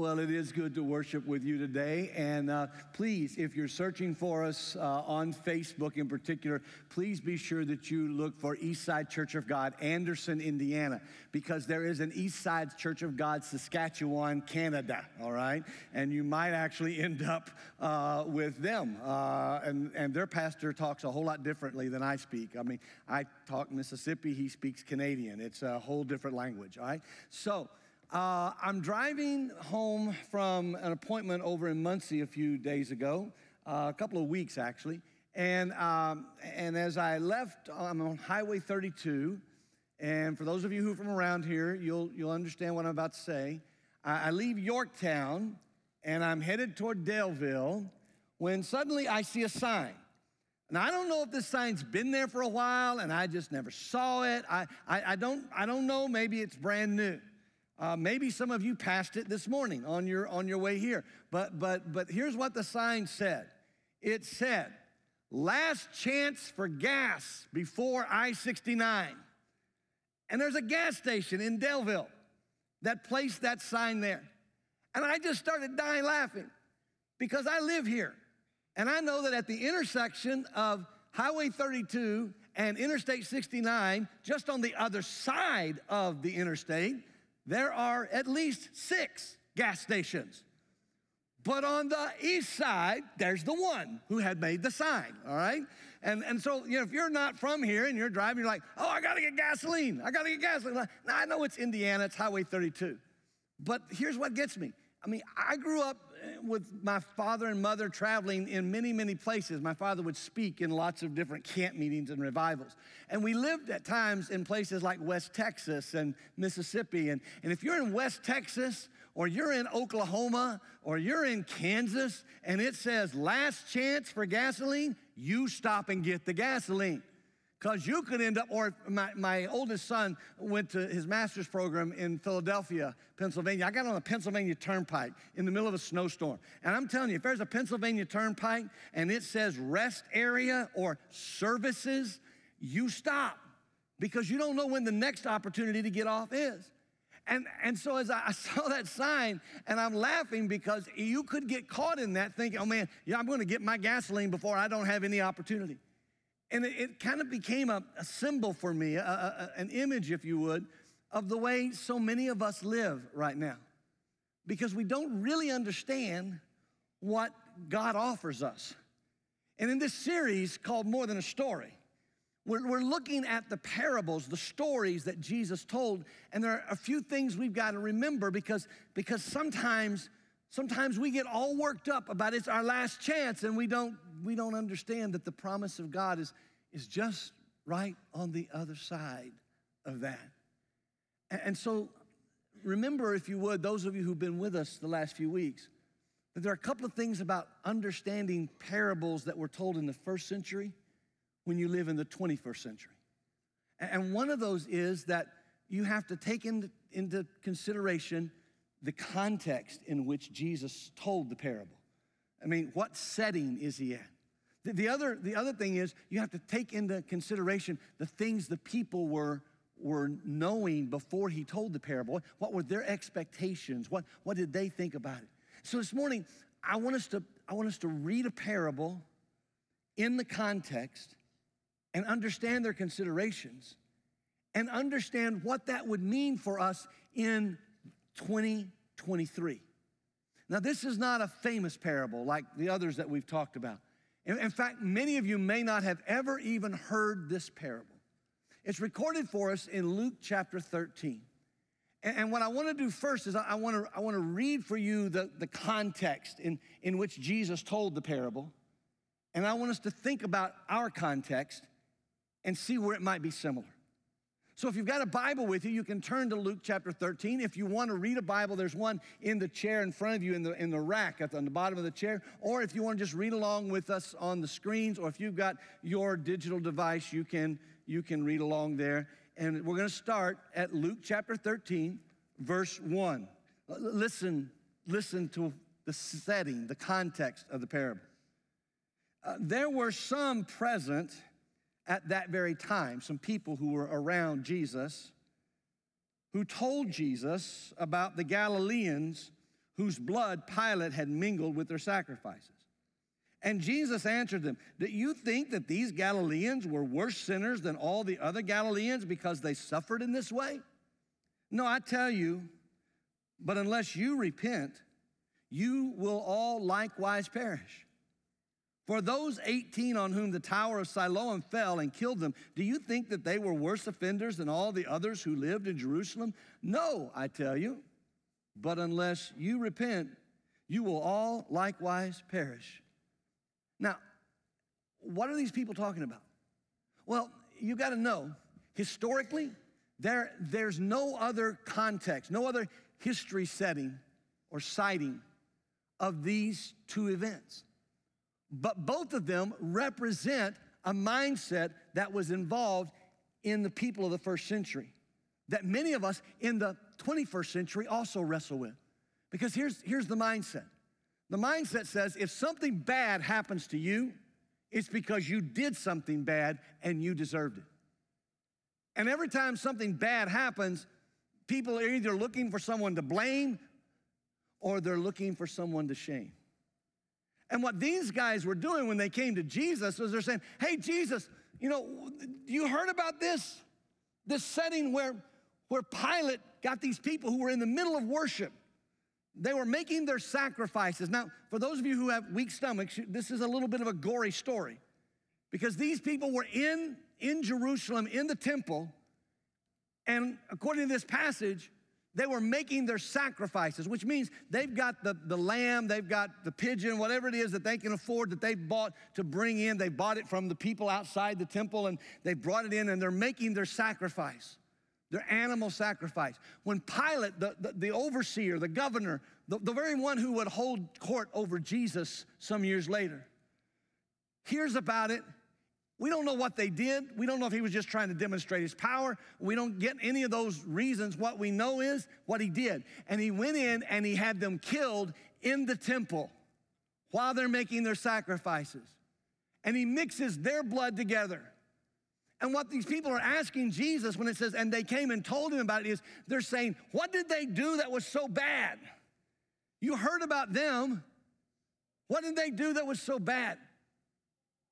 Well, it is good to worship with you today. And uh, please, if you're searching for us uh, on Facebook in particular, please be sure that you look for Eastside Church of God, Anderson, Indiana, because there is an Eastside Church of God, Saskatchewan, Canada, all right? And you might actually end up uh, with them. Uh, and, and their pastor talks a whole lot differently than I speak. I mean, I talk Mississippi, he speaks Canadian. It's a whole different language, all right? So, uh, I'm driving home from an appointment over in Muncie a few days ago, uh, a couple of weeks actually. And, um, and as I left, I'm on Highway 32. And for those of you who are from around here, you'll, you'll understand what I'm about to say. I, I leave Yorktown and I'm headed toward Daleville when suddenly I see a sign. Now, I don't know if this sign's been there for a while and I just never saw it. I, I, I, don't, I don't know. Maybe it's brand new. Uh, maybe some of you passed it this morning on your, on your way here. But, but, but here's what the sign said it said, last chance for gas before I 69. And there's a gas station in Daleville that placed that sign there. And I just started dying laughing because I live here. And I know that at the intersection of Highway 32 and Interstate 69, just on the other side of the interstate, there are at least six gas stations. But on the east side, there's the one who had made the sign, all right? And, and so, you know, if you're not from here and you're driving, you're like, oh, I gotta get gasoline. I gotta get gasoline. Now, I know it's Indiana, it's Highway 32. But here's what gets me. I mean, I grew up with my father and mother traveling in many, many places. My father would speak in lots of different camp meetings and revivals. And we lived at times in places like West Texas and Mississippi. And, and if you're in West Texas, or you're in Oklahoma, or you're in Kansas, and it says last chance for gasoline, you stop and get the gasoline because you could end up, or my, my oldest son went to his master's program in Philadelphia, Pennsylvania. I got on the Pennsylvania Turnpike in the middle of a snowstorm. And I'm telling you, if there's a Pennsylvania Turnpike and it says rest area or services, you stop because you don't know when the next opportunity to get off is. And, and so as I saw that sign, and I'm laughing because you could get caught in that thinking, oh man, yeah, I'm going to get my gasoline before I don't have any opportunity. And it, it kind of became a, a symbol for me, a, a, an image, if you would, of the way so many of us live right now. Because we don't really understand what God offers us. And in this series called More Than a Story, we're, we're looking at the parables, the stories that Jesus told. And there are a few things we've got to remember because, because sometimes, sometimes we get all worked up about it's our last chance and we don't we don't understand that the promise of God is, is just right on the other side of that. And, so remember, if you would, those of you who've been with us the last few weeks, that there are a couple of things about understanding parables that were told in the first century when you live in the 21st century. And one of those is that you have to take into consideration the context in which Jesus told the parable. I mean, what setting is he at? The, the, other, the other thing is you have to take into consideration the things the people were, were knowing before he told the parable. What were their expectations? What, what did they think about it? So this morning, I want us to, I want us to read a parable in the context and understand their considerations and understand what that would mean for us in 2023. Now, this is not a famous parable like the others that we've talked about. In, in fact, many of you may not have ever even heard this parable. It's recorded for us in Luke chapter 13. And, and what I want to do first is I, I want to I want to read for you the, the context in, in which Jesus told the parable. And I want us to think about our context and see where it might be similar. So if you've got a Bible with you, you can turn to Luke chapter 13. If you want to read a Bible, there's one in the chair in front of you in the, in the rack at the, on the bottom of the chair. Or if you want to just read along with us on the screens, or if you've got your digital device, you can, you can read along there. And we're going to start at Luke chapter 13, verse 1. Listen, listen to the setting, the context of the parable. Uh, there were some present at that very time, some people who were around Jesus who told Jesus about the Galileans whose blood Pilate had mingled with their sacrifices. And Jesus answered them, Do you think that these Galileans were worse sinners than all the other Galileans because they suffered in this way? No, I tell you, but unless you repent, you will all likewise perish. For those 18 on whom the tower of Siloam fell and killed them, do you think that they were worse offenders than all the others who lived in Jerusalem? No, I tell you. But unless you repent, you will all likewise perish. Now, what are these people talking about? Well, you got to know, historically, there, there's no other context, no other history setting or citing of these two events. But both of them represent a mindset that was involved in the people of the first century that many of us in the 21st century also wrestle with. Because here's, here's the mindset the mindset says if something bad happens to you, it's because you did something bad and you deserved it. And every time something bad happens, people are either looking for someone to blame or they're looking for someone to shame. And what these guys were doing when they came to Jesus was they're saying, Hey, Jesus, you know, you heard about this? This setting where, where Pilate got these people who were in the middle of worship. They were making their sacrifices. Now, for those of you who have weak stomachs, this is a little bit of a gory story because these people were in, in Jerusalem, in the temple, and according to this passage, they were making their sacrifices, which means they've got the, the lamb, they've got the pigeon, whatever it is that they can afford that they've bought to bring in. They bought it from the people outside the temple and they brought it in and they're making their sacrifice, their animal sacrifice. When Pilate, the, the, the overseer, the governor, the, the very one who would hold court over Jesus some years later, hears about it we don't know what they did. We don't know if he was just trying to demonstrate his power. We don't get any of those reasons. What we know is what he did. And he went in and he had them killed in the temple while they're making their sacrifices. And he mixes their blood together. And what these people are asking Jesus when it says, and they came and told him about it, is they're saying, What did they do that was so bad? You heard about them. What did they do that was so bad?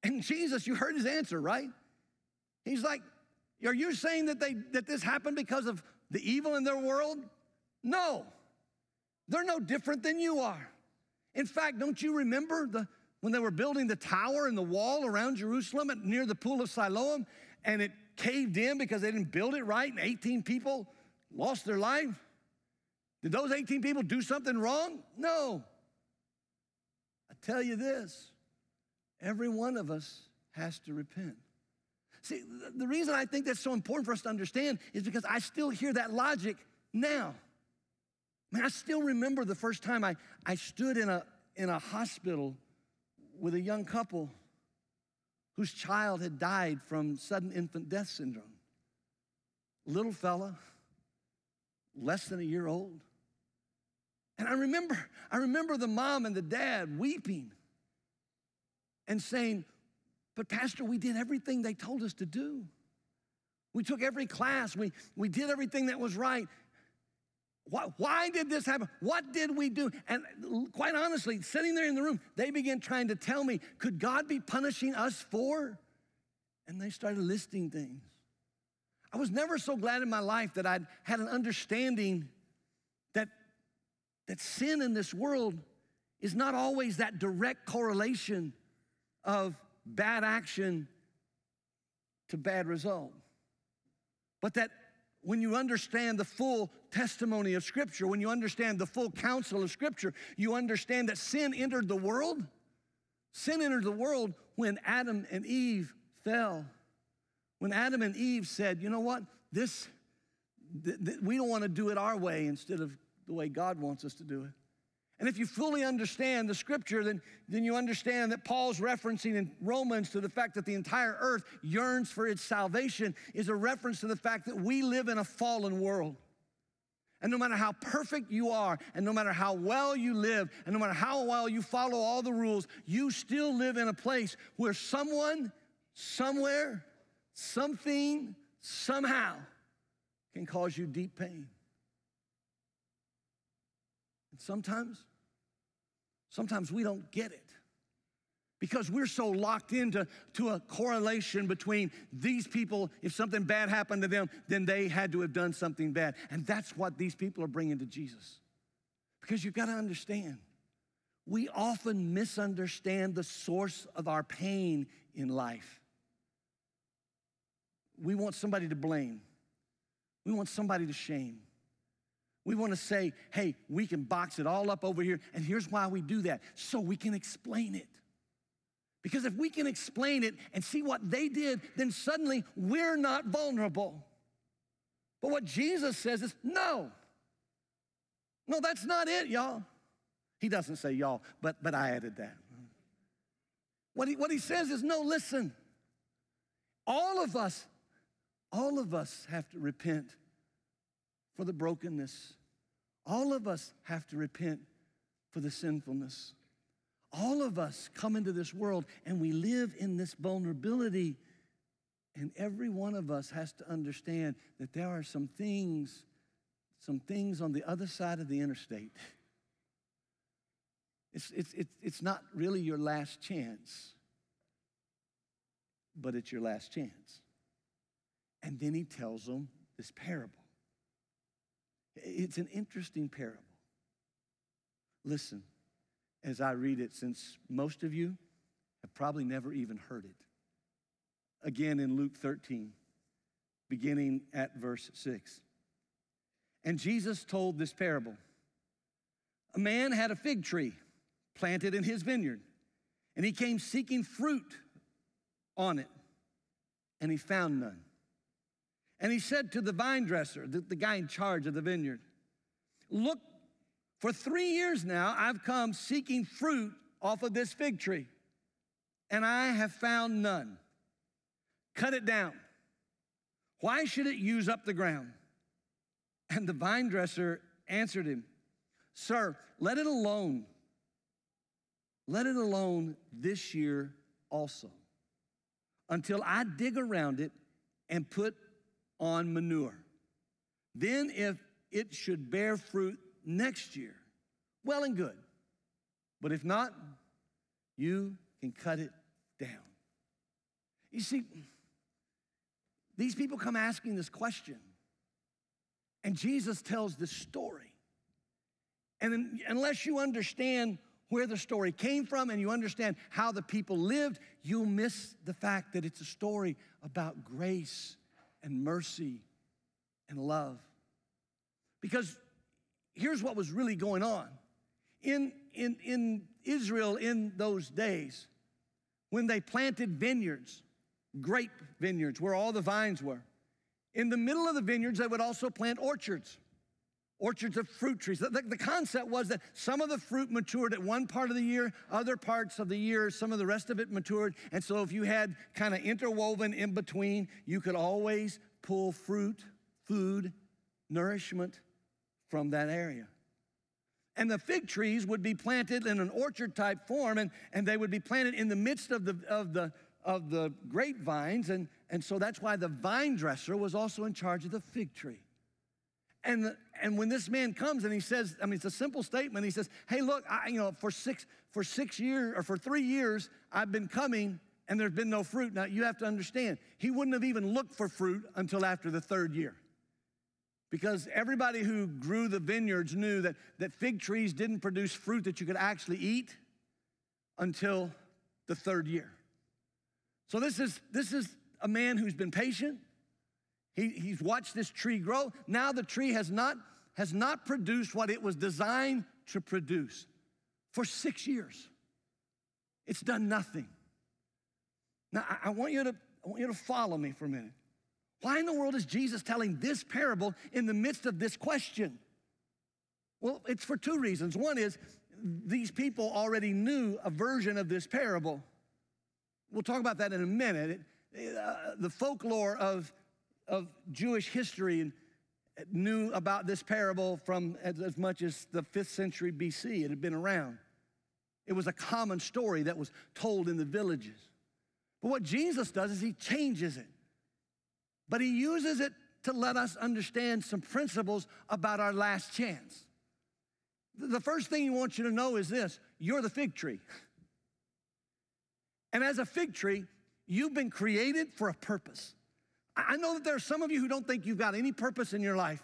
And Jesus, you heard his answer, right? He's like, Are you saying that, they, that this happened because of the evil in their world? No. They're no different than you are. In fact, don't you remember the, when they were building the tower and the wall around Jerusalem at, near the pool of Siloam and it caved in because they didn't build it right and 18 people lost their life? Did those 18 people do something wrong? No. I tell you this Every one of us has to repent. See, the reason I think that's so important for us to understand is because I still hear that logic now. I mean, I still remember the first time I, I stood in a, in a hospital with a young couple whose child had died from sudden infant death syndrome. Little fella, less than a year old. And I remember, I remember the mom and the dad weeping and saying, But, Pastor, we did everything they told us to do. We took every class, we, we did everything that was right. Why, why, did this happen? What did we do? And quite honestly, sitting there in the room, they began trying to tell me, could God be punishing us for? And they started listing things. I was never so glad in my life that I'd had an understanding that, that sin in this world is not always that direct correlation of bad action to bad result. But that when you understand the full testimony of Scripture, when you understand the full counsel of Scripture, you understand that sin entered the world. Sin entered the world when Adam and Eve fell. When Adam and Eve said, you know what, this, th- th- we don't want to do it our way instead of the way God wants us to do it. And if you fully understand the scripture, then, then you understand that Paul's referencing in Romans to the fact that the entire earth yearns for its salvation is a reference to the fact that we live in a fallen world. And no matter how perfect you are, and no matter how well you live, and no matter how well you follow all the rules, you still live in a place where someone, somewhere, something, somehow can cause you deep pain. Sometimes, sometimes we don't get it. Because we're so locked into to a correlation between these people if something bad happened to them then they had to have done something bad. And that's what these people are bringing to jesus. Because you've got to understand we often misunderstand the source of our pain in life. We want somebody to blame. We want somebody to shame we want to say, hey, we can box it all up over here. And here's why we do that so we can explain it. Because if we can explain it and see what they did, then suddenly we're not vulnerable. But what Jesus says is no. No, that's not it, y'all. He doesn't say y'all, but, but I added that. What he, what he says is no, listen. All of us, all of us have to repent for the brokenness. All of us have to repent for the sinfulness. All of us come into this world and we live in this vulnerability. And every one of us has to understand that there are some things, some things on the other side of the interstate. It's, it's, it's, it's not really your last chance, but it's your last chance. And then he tells them this parable. It's an interesting parable. Listen, as I read it, since most of you have probably never even heard it. Again in Luke 13, beginning at verse 6. And Jesus told this parable A man had a fig tree planted in his vineyard, and he came seeking fruit on it, and he found none. And he said to the vine dresser, the, the guy in charge of the vineyard, Look for three years now, I've come seeking fruit off of this fig tree, and I have found none. Cut it down. Why should it use up the ground? And the vine dresser answered him, Sir, let it alone. Let it alone this year also, until I dig around it and put on manure. Then, if it should bear fruit next year, well and good. But if not, you can cut it down. You see, these people come asking this question, and Jesus tells this story. And unless you understand where the story came from and you understand how the people lived, you'll miss the fact that it's a story about grace and mercy and love. Because here's what was really going on. In, in, in Israel in those days, when they planted vineyards, grape vineyards, where all the vines were, in the middle of the vineyards, they would also plant orchards, orchards of fruit trees. The, the, the, concept was that some of the fruit matured at one part of the year, other parts of the year, some of the rest of it matured. And so if you had kind of interwoven in between, you could always pull fruit, food, nourishment from that area. And the fig trees would be planted in an orchard type form, and, and they would be planted in the midst of the, of the, of the grapevines. And, and so that's why the vine dresser was also in charge of the fig tree. And, and when this man comes and he says, I mean, it's a simple statement. He says, Hey, look, I, you know, for six, for six years or for three years, I've been coming and there's been no fruit. Now, you have to understand, he wouldn't have even looked for fruit until after the third year. Because everybody who grew the vineyards knew that, that fig trees didn't produce fruit that you could actually eat until the third year. So this is, this is a man who's been patient. He, he's watched this tree grow. Now the tree has not, has not produced what it was designed to produce for six years. It's done nothing. Now I, I want you to, I want you to follow me for a minute. Why in the world is Jesus telling this parable in the midst of this question? Well, it's for two reasons. One is these people already knew a version of this parable. We'll talk about that in a minute. It, uh, the folklore of, of Jewish history knew about this parable from as, as much as the fifth century BC. It had been around. It was a common story that was told in the villages. But what Jesus does is he changes it but he uses it to let us understand some principles about our last chance. The first thing he wants you to know is this you're the fig tree. And as a fig tree, you've been created for a purpose. I know that there are some of you who don't think you've got any purpose in your life.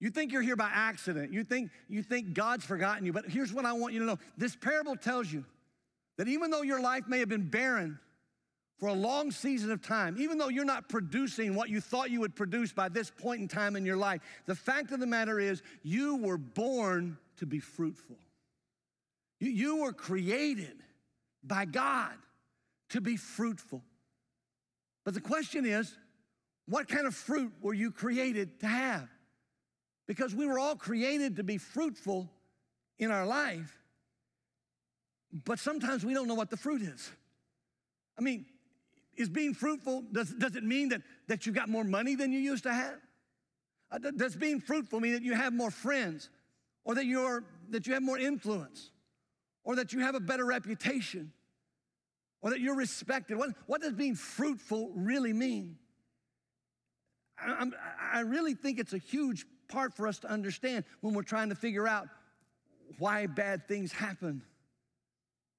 You think you're here by accident. You think, you think God's forgotten you. But here's what I want you to know this parable tells you that even though your life may have been barren for a long season of time, even though you're not producing what you thought you would produce by this point in time in your life, the fact of the matter is you were born to be fruitful. You, you were created by God to be fruitful. But the question is, what kind of fruit were you created to have? Because we were all created to be fruitful in our life, but sometimes we don't know what the fruit is. I mean, is being fruitful, does, does it mean that, that you got more money than you used to have? Uh, does being fruitful mean that you have more friends or that, you're, that you have more influence or that you have a better reputation or that you're respected? What, what does being fruitful really mean? I, I really think it's a huge part for us to understand when we're trying to figure out why bad things happen.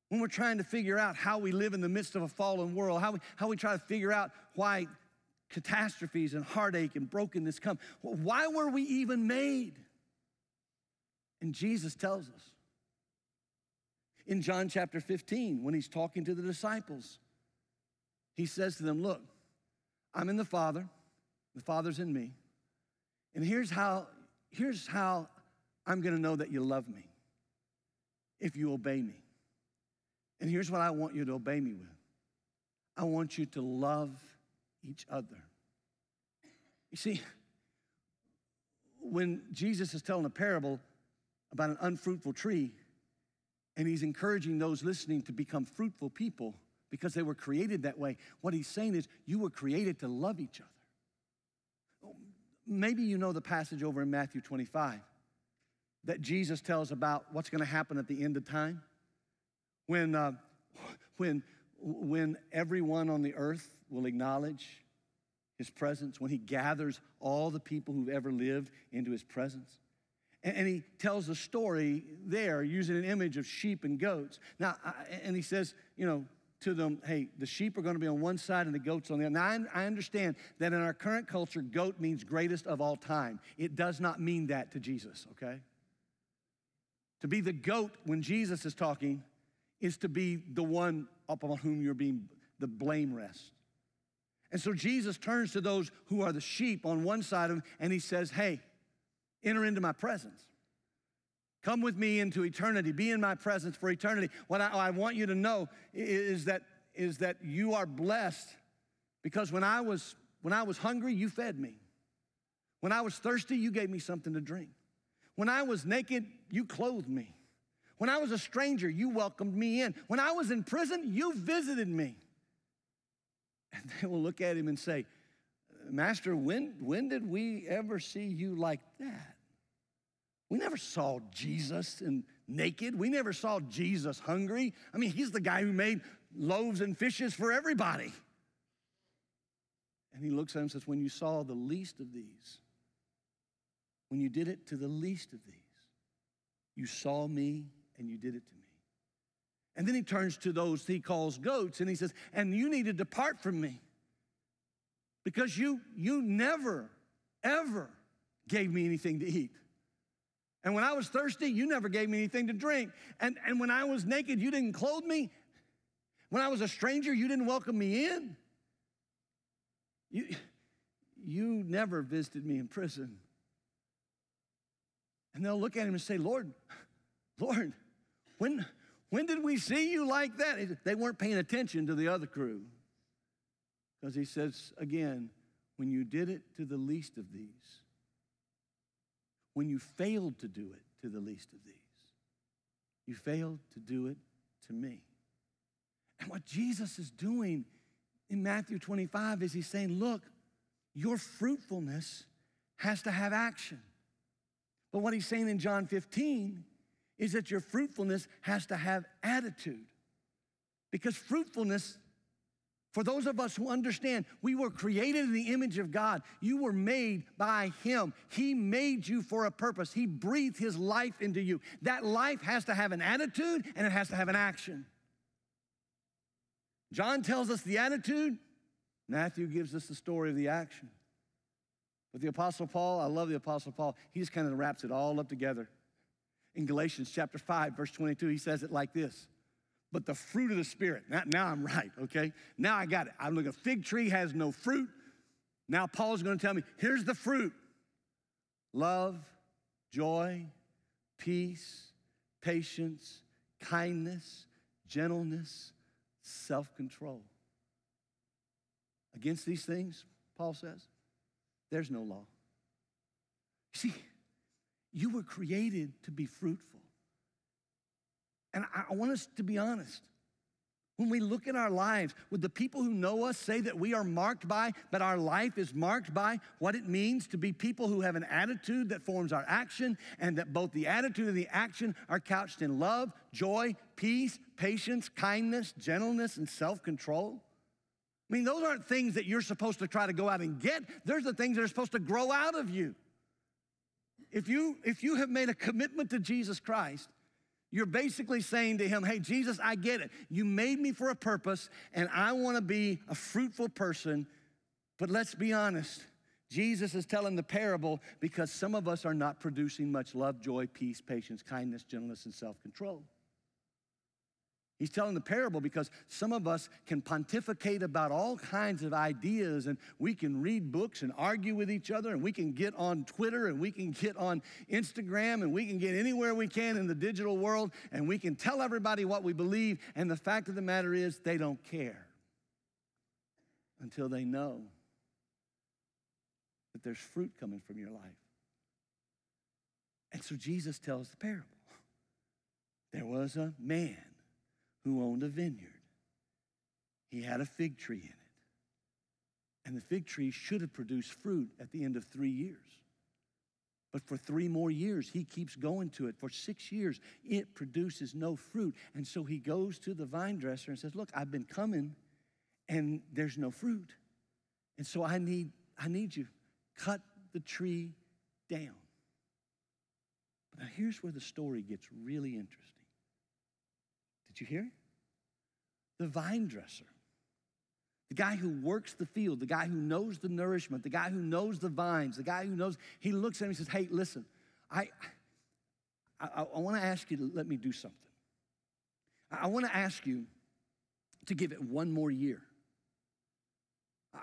When we're trying to figure out how we live in the midst of a fallen world, how we, how we try to figure out why catastrophes and heartache and brokenness come. Why were we even made? And Jesus tells us in John chapter 15, when he's talking to the disciples, he says to them, Look, I'm in the Father, the Father's in me. And here's how, here's how I'm gonna know that you love me if you obey me. And here's what I want you to obey me with I want you to love each other. You see, when Jesus is telling a parable about an unfruitful tree, and he's encouraging those listening to become fruitful people because they were created that way, what he's saying is, you were created to love each other. Maybe you know the passage over in Matthew 25 that Jesus tells about what's going to happen at the end of time. When, uh, when, when everyone on the earth will acknowledge his presence, when he gathers all the people who've ever lived into his presence. And, he tells a story there using an image of sheep and goats. Now, and he says, you know, to them, hey, the sheep are going to be on one side and the goats on the other. Now, I, I understand that in our current culture, goat means greatest of all time. It does not mean that to Jesus, okay? To be the goat when Jesus is talking is to be the one upon whom you're being the blame rests. And so Jesus turns to those who are the sheep on one side of him and he says, Hey, enter into my presence. Come with me into eternity. Be in my presence for eternity. What I, I, want you to know is that, is that you are blessed because when I, was, when I was hungry, you fed me. When I was thirsty, you gave me something to drink. When I was naked, you clothed me. When I was a stranger, you welcomed me in. When I was in prison, you visited me. And they will look at him and say, Master, when, when did we ever see you like that? We never saw Jesus in naked. We never saw Jesus hungry. I mean, he's the guy who made loaves and fishes for everybody. And he looks at him and says, When you saw the least of these, when you did it to the least of these, you saw me and you did it to me. And then he turns to those he calls goats and he says, And you need to depart from me because you, you never, ever gave me anything to eat. And when I was thirsty, you never gave me anything to drink. And, and when I was naked, you didn't clothe me. When I was a stranger, you didn't welcome me in. You, you never visited me in prison. And they'll look at him and say, Lord, Lord, when, when did we see you like that? They weren't paying attention to the other crew. Because he says again, when you did it to the least of these, when you failed to do it to the least of these, you failed to do it to me. And what Jesus is doing in Matthew 25 is he's saying, look, your fruitfulness has to have action. But what he's saying in John 15 is that your fruitfulness has to have attitude. Because fruitfulness For those of us who understand, we were created in the image of God. You were made by Him. He made you for a purpose. He breathed His life into you. That life has to have an attitude and it has to have an action. John tells us the attitude, Matthew gives us the story of the action. But the Apostle Paul, I love the Apostle Paul, he just kind of wraps it all up together. In Galatians chapter 5, verse 22, he says it like this but the fruit of the Spirit. Now, now I'm right, okay? Now I got it. I'm looking, a fig tree has no fruit. Now Paul's gonna tell me, here's the fruit love, joy, peace, patience, kindness, gentleness, self control. Against these things, Paul says, there's no law. See, you were created to be fruitful. And I want us to be honest. When we look at our lives, would the people who know us say that we are marked by, that our life is marked by what it means to be people who have an attitude that forms our action, and that both the attitude and the action are couched in love, joy, peace, patience, kindness, gentleness, and self control? I mean, those aren't things that you're supposed to try to go out and get, there's the things that are supposed to grow out of you. If you, if you have made a commitment to Jesus Christ, you're basically saying to him, Hey, Jesus, I get it. You made me for a purpose, and I want to be a fruitful person. But let's be honest. Jesus is telling the parable because some of us are not producing much love, joy, peace, patience, kindness, gentleness, and self control. He's telling the parable because some of us can pontificate about all kinds of ideas and we can read books and argue with each other and we can get on Twitter and we can get on Instagram and we can get anywhere we can in the digital world and we can tell everybody what we believe. And the fact of the matter is, they don't care until they know that there's fruit coming from your life. And so Jesus tells the parable. There was a man who owned a vineyard. He had a fig tree in it. And the fig tree should have produced fruit at the end of three years. But for three more years, he keeps going to it. For six years, it produces no fruit. And so he goes to the vine dresser and says, Look, I've been coming and there's no fruit. And so I need, I need you. Cut the tree down. But now here's where the story gets really interesting. You hear? The vine dresser, the guy who works the field, the guy who knows the nourishment, the guy who knows the vines, the guy who knows, he looks at him and says, Hey, listen, I, I, I want to ask you to let me do something. I want to ask you to give it one more year.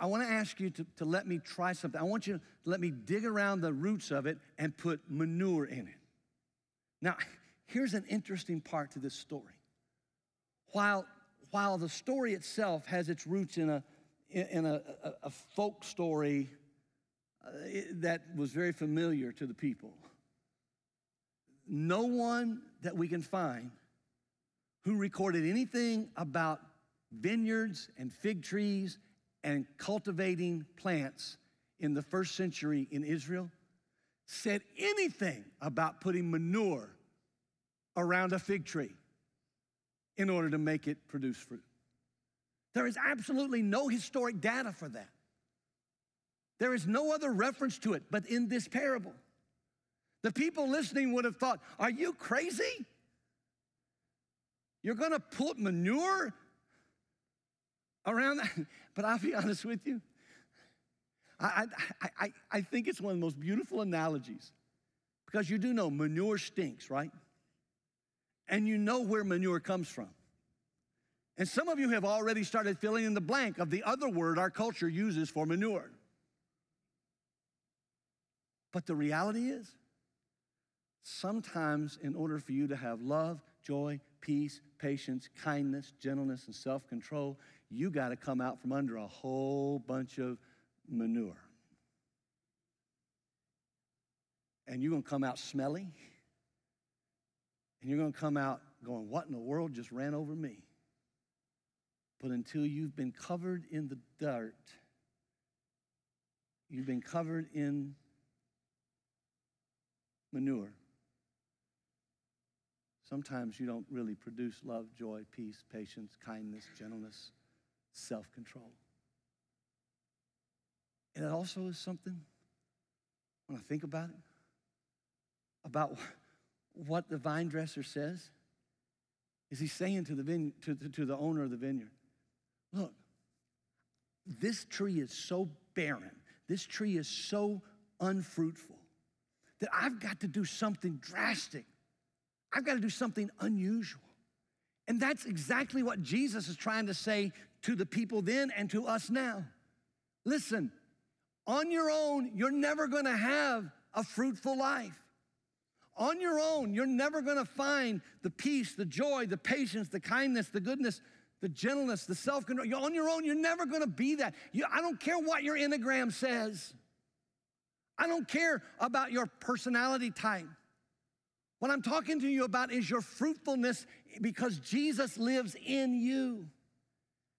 I want to ask you to, to let me try something. I want you to let me dig around the roots of it and put manure in it. Now, here's an interesting part to this story while, while the story itself has its roots in a, in a, a, a folk story uh, that was very familiar to the people, no one that we can find who recorded anything about vineyards and fig trees and cultivating plants in the first century in Israel said anything about putting manure around a fig tree in order to make it produce fruit. There is absolutely no historic data for that. There is no other reference to it but in this parable. The people listening would have thought, Are you crazy? You're gonna put manure around that? But I'll be honest with you. I, I, I, I think it's one of the most beautiful analogies because you do know manure stinks, right? And you know where manure comes from. And some of you have already started filling in the blank of the other word our culture uses for manure. But the reality is, sometimes in order for you to have love, joy, peace, patience, kindness, gentleness, and self control, you got to come out from under a whole bunch of manure. And you're going to come out smelly and you're going to come out going, What in the world just ran over me? But until you've been covered in the dirt, you've been covered in manure. Sometimes you don't really produce love, joy, peace, patience, kindness, gentleness, self control. And it also is something, when I think about it, about what the vine dresser says, is he saying to the, vine, to, to, to the owner of the vineyard, look, this tree is so barren, this tree is so unfruitful that I've got to do something drastic. I've got to do something unusual. And that's exactly what Jesus is trying to say to the people then and to us now. Listen, on your own, you're never gonna have a fruitful life. On your own, you're never gonna find the peace, the joy, the patience, the kindness, the goodness, the gentleness, the self control. On your own, you're never gonna be that. You, I don't care what your Enneagram says, I don't care about your personality type. What I'm talking to you about is your fruitfulness because Jesus lives in you.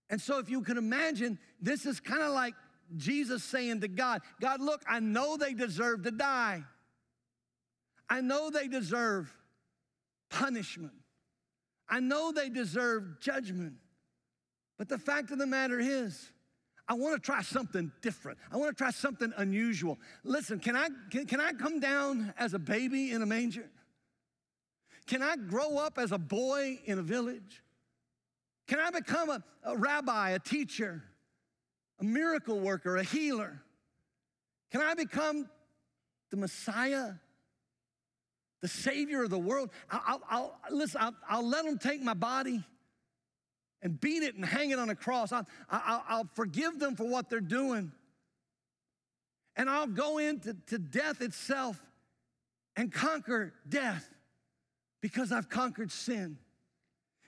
And so, if you can imagine, this is kind of like Jesus saying to God, God, look, I know they deserve to die. I know they deserve punishment. I know they deserve judgment. But the fact of the matter is, I want to try something different. I want to try something unusual. Listen, can I, can, can I come down as a baby in a manger? Can I grow up as a boy in a village? Can I become a, a rabbi, a teacher, a miracle worker, a healer? Can I become the Messiah, the Savior of the world? I'll, I'll, I'll listen, I'll, I'll let them take my body and beat it and hang it on a cross. I'll, I'll, I'll forgive them for what they're doing. And I'll go into to death itself and conquer death because I've conquered sin.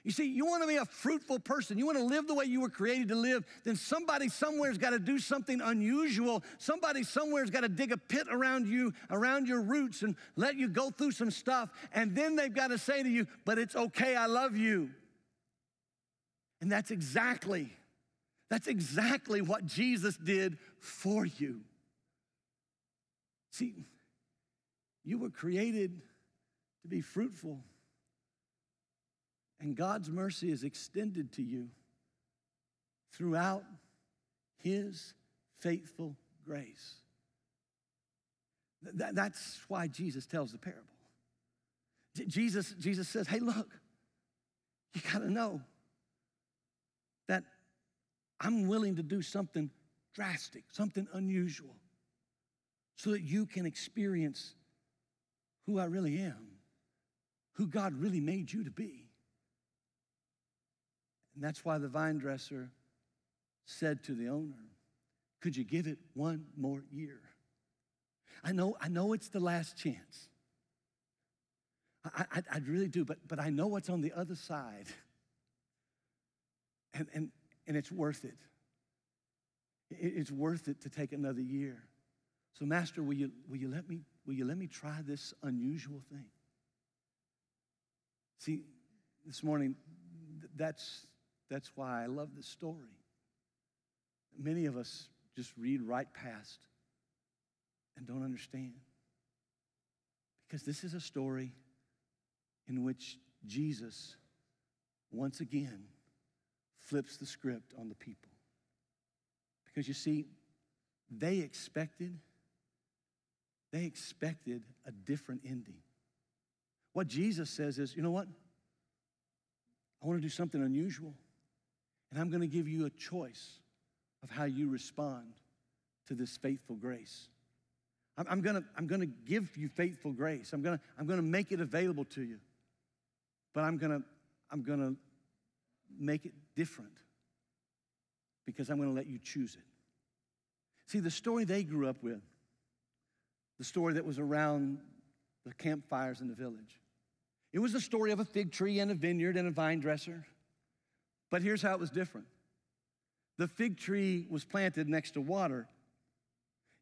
You see, you want to be a fruitful person, you want to live the way you were created to live, then somebody somewhere's got to do something unusual. Somebody somewhere's got to dig a pit around you, around your roots, and let you go through some stuff. And then they've got to say to you, but it's okay, I love you. And that's exactly, that's exactly what Jesus did for you. See, you were created to be fruitful. And God's mercy is extended to you throughout His faithful grace. Th- that's why Jesus tells the parable. J- Jesus, Jesus says, hey, look, you got to know that I'm willing to do something drastic, something unusual, so that you can experience who I really am, who God really made you to be. And that's why the vine dresser said to the owner, Could you give it one more year? I know, I know it's the last chance. I, I, I really do, but, but I know what's on the other side. And, and, and it's worth it. it. It's worth it to take another year. So, Master, will you, will you, let, me, will you let me try this unusual thing? See, this morning, that's that's why I love this story. Many of us just read right past and don't understand. Because this is a story in which Jesus, once again, flips the script on the people. Because you see, they expected, they expected a different ending. What Jesus says is, you know what? I want to do something unusual. And I'm going to give you a choice of how you respond to this faithful grace. I'm, going to I'm to give you faithful grace. I'm going to I'm to make it available to you. But I'm going to I'm going to make it different because I'm going to let you choose it. See, the story they grew up with, the story that was around the campfires in the village, it was the story of a fig tree and a vineyard and a vine dresser. But here's how it was different the fig tree was planted next to water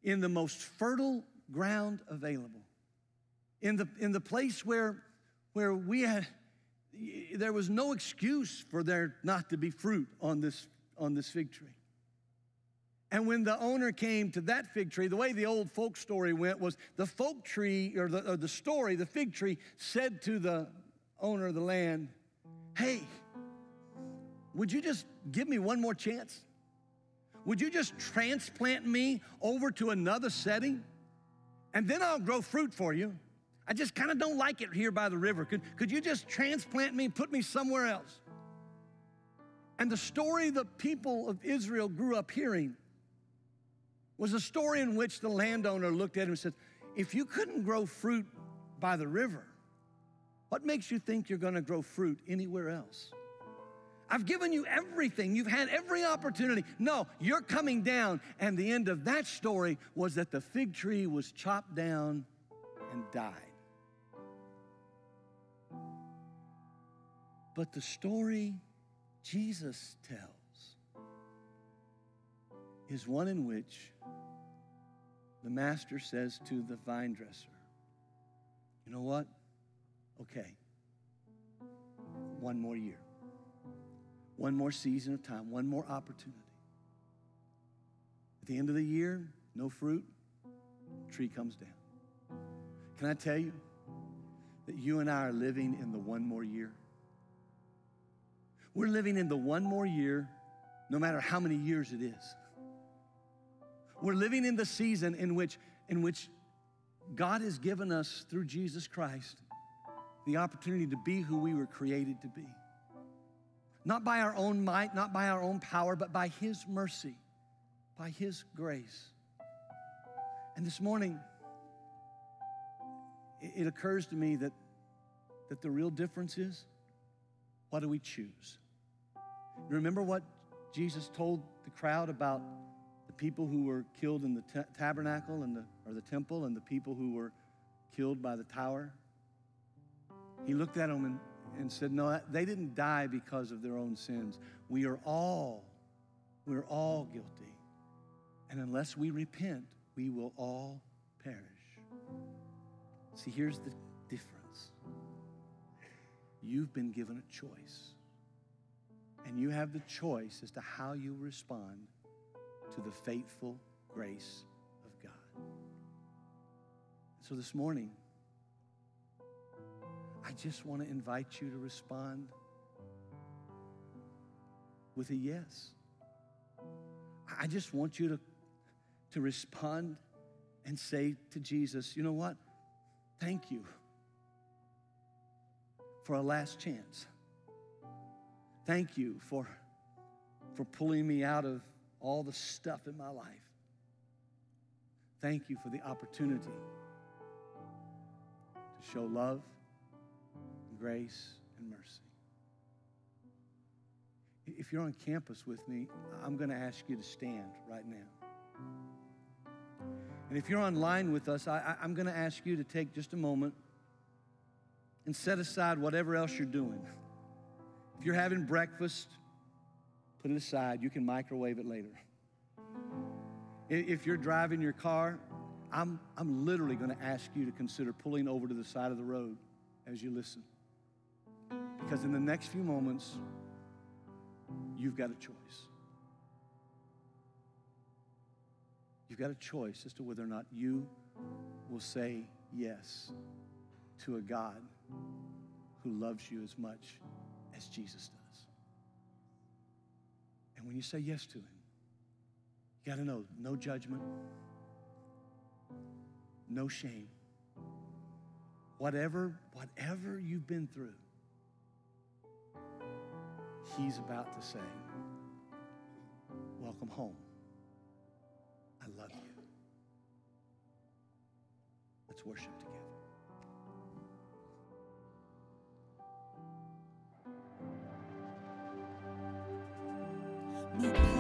in the most fertile ground available, in the, in the place where, where we had, there was no excuse for there not to be fruit on this, on this fig tree. And when the owner came to that fig tree, the way the old folk story went was the folk tree, or the, or the story, the fig tree said to the owner of the land, Hey, would you just give me one more chance? Would you just transplant me over to another setting? And then I'll grow fruit for you. I just kind of don't like it here by the river. Could, could you just transplant me, put me somewhere else? And the story the people of Israel grew up hearing was a story in which the landowner looked at him and said, If you couldn't grow fruit by the river, what makes you think you're going to grow fruit anywhere else? I've given you everything. You've had every opportunity. No, you're coming down. And the end of that story was that the fig tree was chopped down and died. But the story Jesus tells is one in which the master says to the vine dresser, You know what? Okay, one more year, one more season of time, one more opportunity. At the end of the year, no fruit, tree comes down. Can I tell you that you and I are living in the one more year? We're living in the one more year, no matter how many years it is. We're living in the season in which, in which God has given us, through Jesus Christ, the opportunity to be who we were created to be. Not by our own might, not by our own power, but by His mercy, by His grace. And this morning, it occurs to me that, that the real difference is what do we choose? Remember what Jesus told the crowd about the people who were killed in the t- tabernacle and the, or the temple and the people who were killed by the tower? He looked at them and, and said, No, they didn't die because of their own sins. We are all, we're all guilty. And unless we repent, we will all perish. See, here's the difference you've been given a choice. And you have the choice as to how you respond to the faithful grace of God. So this morning, I just want to invite you to respond with a yes. I just want you to, to respond and say to Jesus, you know what? Thank you for a last chance. Thank you for, for pulling me out of all the stuff in my life. Thank you for the opportunity to show love, grace, and mercy. If you're on campus with me, I'm going to ask you to stand right now. And if you're online with us, I, am going to ask you to take just a moment and set aside whatever else you're doing. If you're having breakfast, put it aside. You can microwave it later. If you're driving your car, I'm, I'm literally going to ask you to consider pulling over to the side of the road as you listen. Because in the next few moments, you've got a choice. You've got a choice as to whether or not you will say yes to a God who loves you as much as Jesus does. And when you say yes to Him, you got to know no judgment, no shame. Whatever, whatever you've been through, He's about to say, Welcome home. I love you. Let's worship together.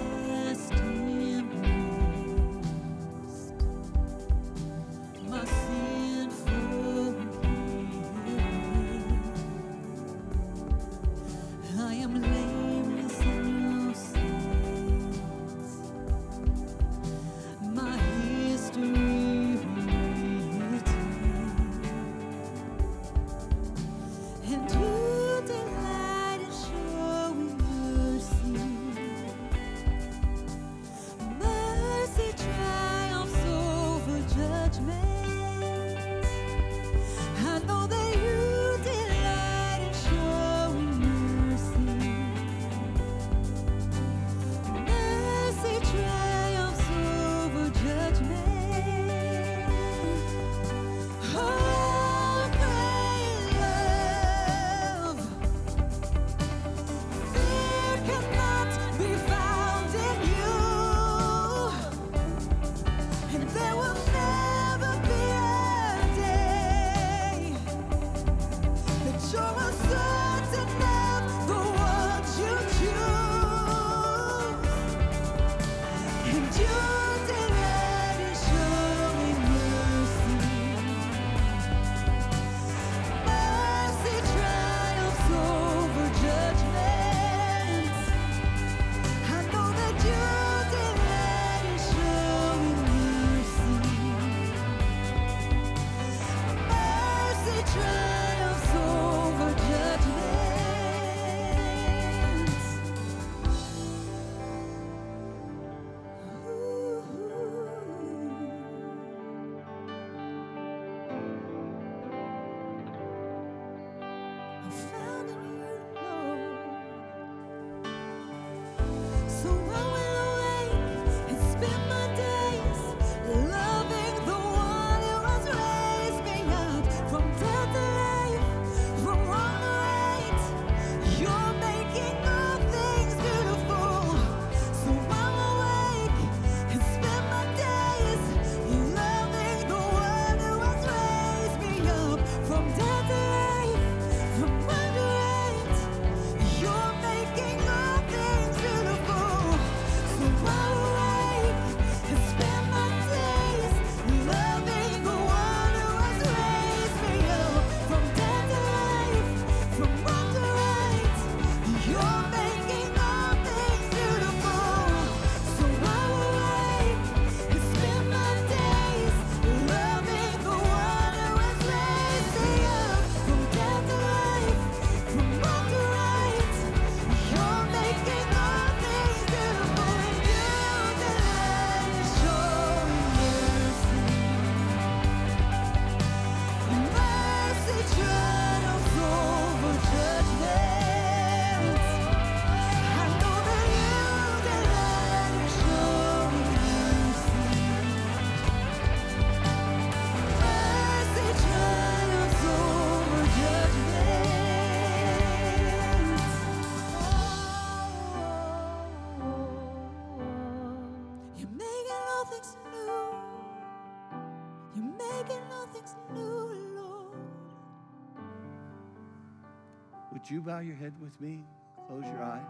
Would you bow your head with me? Close your eyes.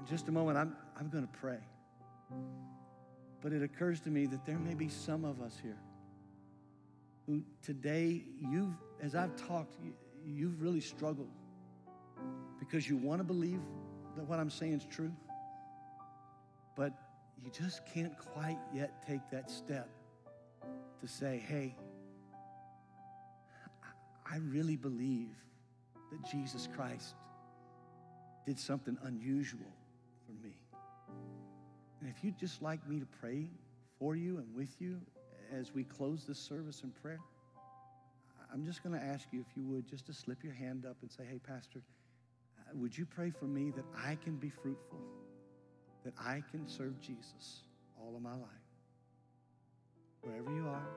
In just a moment, I'm, I'm going to pray. But it occurs to me that there may be some of us here who today, you've, as I've talked, you, you've really struggled because you want to believe that what I'm saying is true, but you just can't quite yet take that step to say, hey, I really believe that Jesus Christ did something unusual for me. And if you'd just like me to pray for you and with you as we close this service in prayer, I'm just going to ask you, if you would, just to slip your hand up and say, hey, Pastor, uh, would you pray for me that I can be fruitful, that I can serve Jesus all of my life? Wherever you are,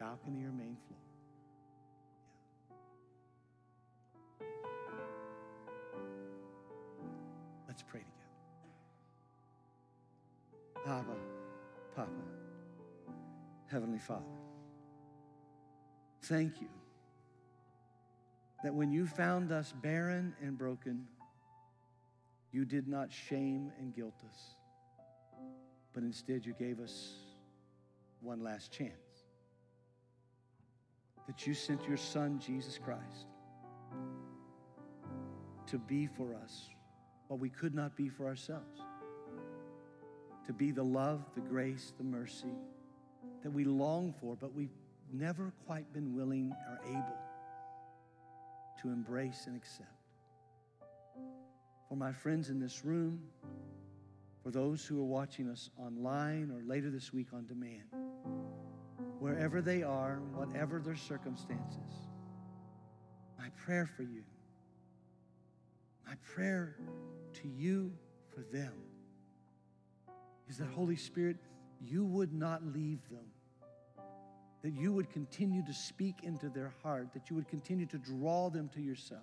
balcony or main floor. Let's pray together. Abba, Papa, Heavenly Father, thank you that when you found us barren and broken, you did not shame and guilt us, but instead you gave us one last chance that you sent your Son, Jesus Christ, to be for us what we could not be for ourselves, to be the love, the grace, the mercy that we long for, but we've never quite been willing or able to embrace and accept. For my friends in this room, for those who are watching us online or later this week on demand, wherever they are, whatever their circumstances. My prayer for you, my prayer to you for them. Is that, Holy Spirit, you would not leave them, that you would continue to speak into their heart, that you would continue to draw them to yourself,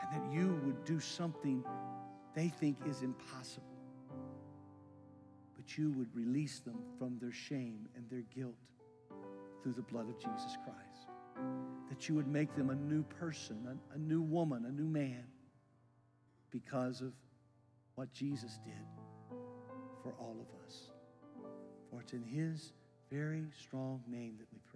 and that you would do something they think is impossible. But you would release them from their shame and their guilt through the blood of Jesus Christ. That you would make them a new person, a, a new woman, a new man because of what Jesus did for all of us. For it's in his very strong name that we pray.